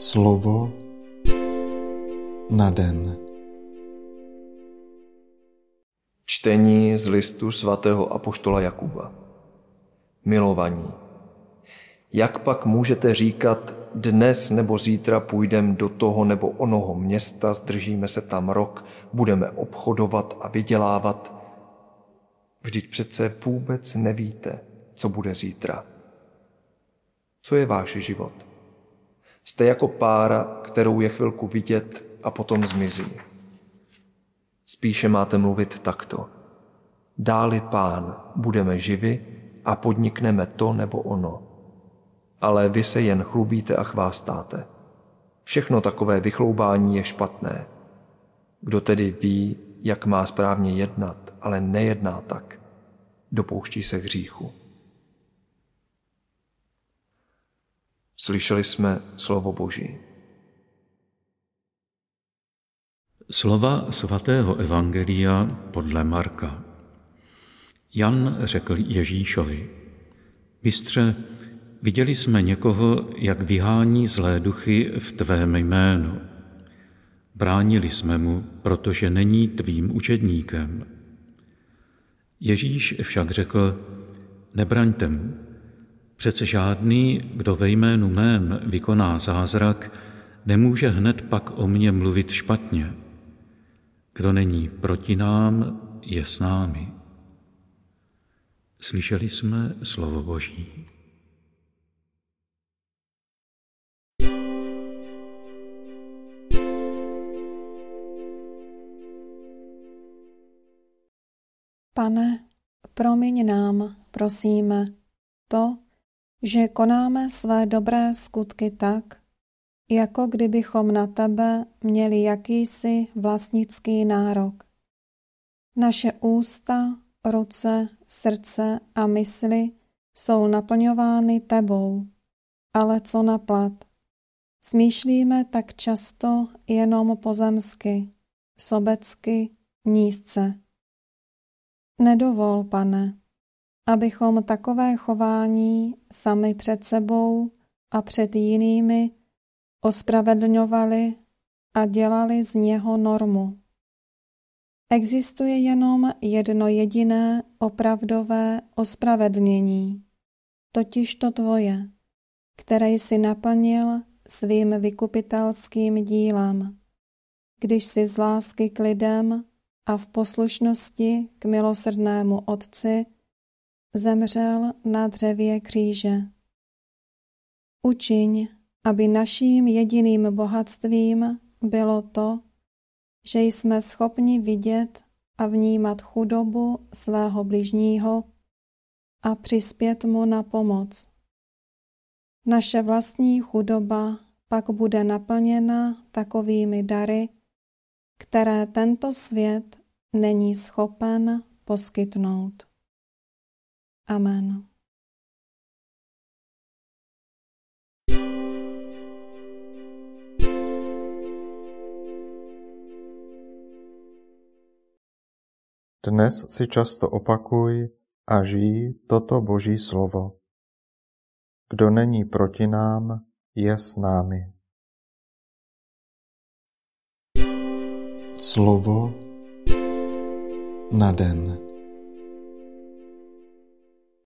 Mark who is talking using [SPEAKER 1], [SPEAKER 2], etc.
[SPEAKER 1] Slovo na den.
[SPEAKER 2] Čtení z listu svatého apoštola Jakuba. Milovaní, jak pak můžete říkat, dnes nebo zítra půjdeme do toho nebo onoho města, zdržíme se tam rok, budeme obchodovat a vydělávat? Vždyť přece vůbec nevíte, co bude zítra. Co je váš život? Jste jako pára, kterou je chvilku vidět a potom zmizí. Spíše máte mluvit takto. Dáli pán, budeme živi a podnikneme to nebo ono. Ale vy se jen chlubíte a chvástáte. Všechno takové vychloubání je špatné. Kdo tedy ví, jak má správně jednat, ale nejedná tak, dopouští se hříchu. Slyšeli jsme slovo Boží.
[SPEAKER 3] Slova svatého Evangelia podle Marka. Jan řekl Ježíšovi, Mistře, viděli jsme někoho, jak vyhání zlé duchy v tvém jménu. Bránili jsme mu, protože není tvým učedníkem. Ježíš však řekl, nebraňte mu, Přece žádný, kdo ve jménu mém vykoná zázrak, nemůže hned pak o mně mluvit špatně. Kdo není proti nám, je s námi. Slyšeli jsme slovo Boží.
[SPEAKER 4] Pane, promiň nám, prosíme, to, že konáme své dobré skutky tak, jako kdybychom na tebe měli jakýsi vlastnický nárok. Naše ústa, ruce, srdce a mysli jsou naplňovány tebou, ale co na plat? Smýšlíme tak často jenom pozemsky, sobecky, nízce. Nedovol, pane, abychom takové chování sami před sebou a před jinými ospravedlňovali a dělali z něho normu. Existuje jenom jedno jediné opravdové ospravedlnění, totiž to tvoje, které jsi naplnil svým vykupitelským dílem, když si z lásky k lidem a v poslušnosti k milosrdnému Otci zemřel na dřevě kříže. Učiň, aby naším jediným bohatstvím bylo to, že jsme schopni vidět a vnímat chudobu svého bližního a přispět mu na pomoc. Naše vlastní chudoba pak bude naplněna takovými dary, které tento svět není schopen poskytnout. Amen.
[SPEAKER 1] Dnes si často opakuj a žij toto Boží slovo. Kdo není proti nám, je s námi. Slovo na den.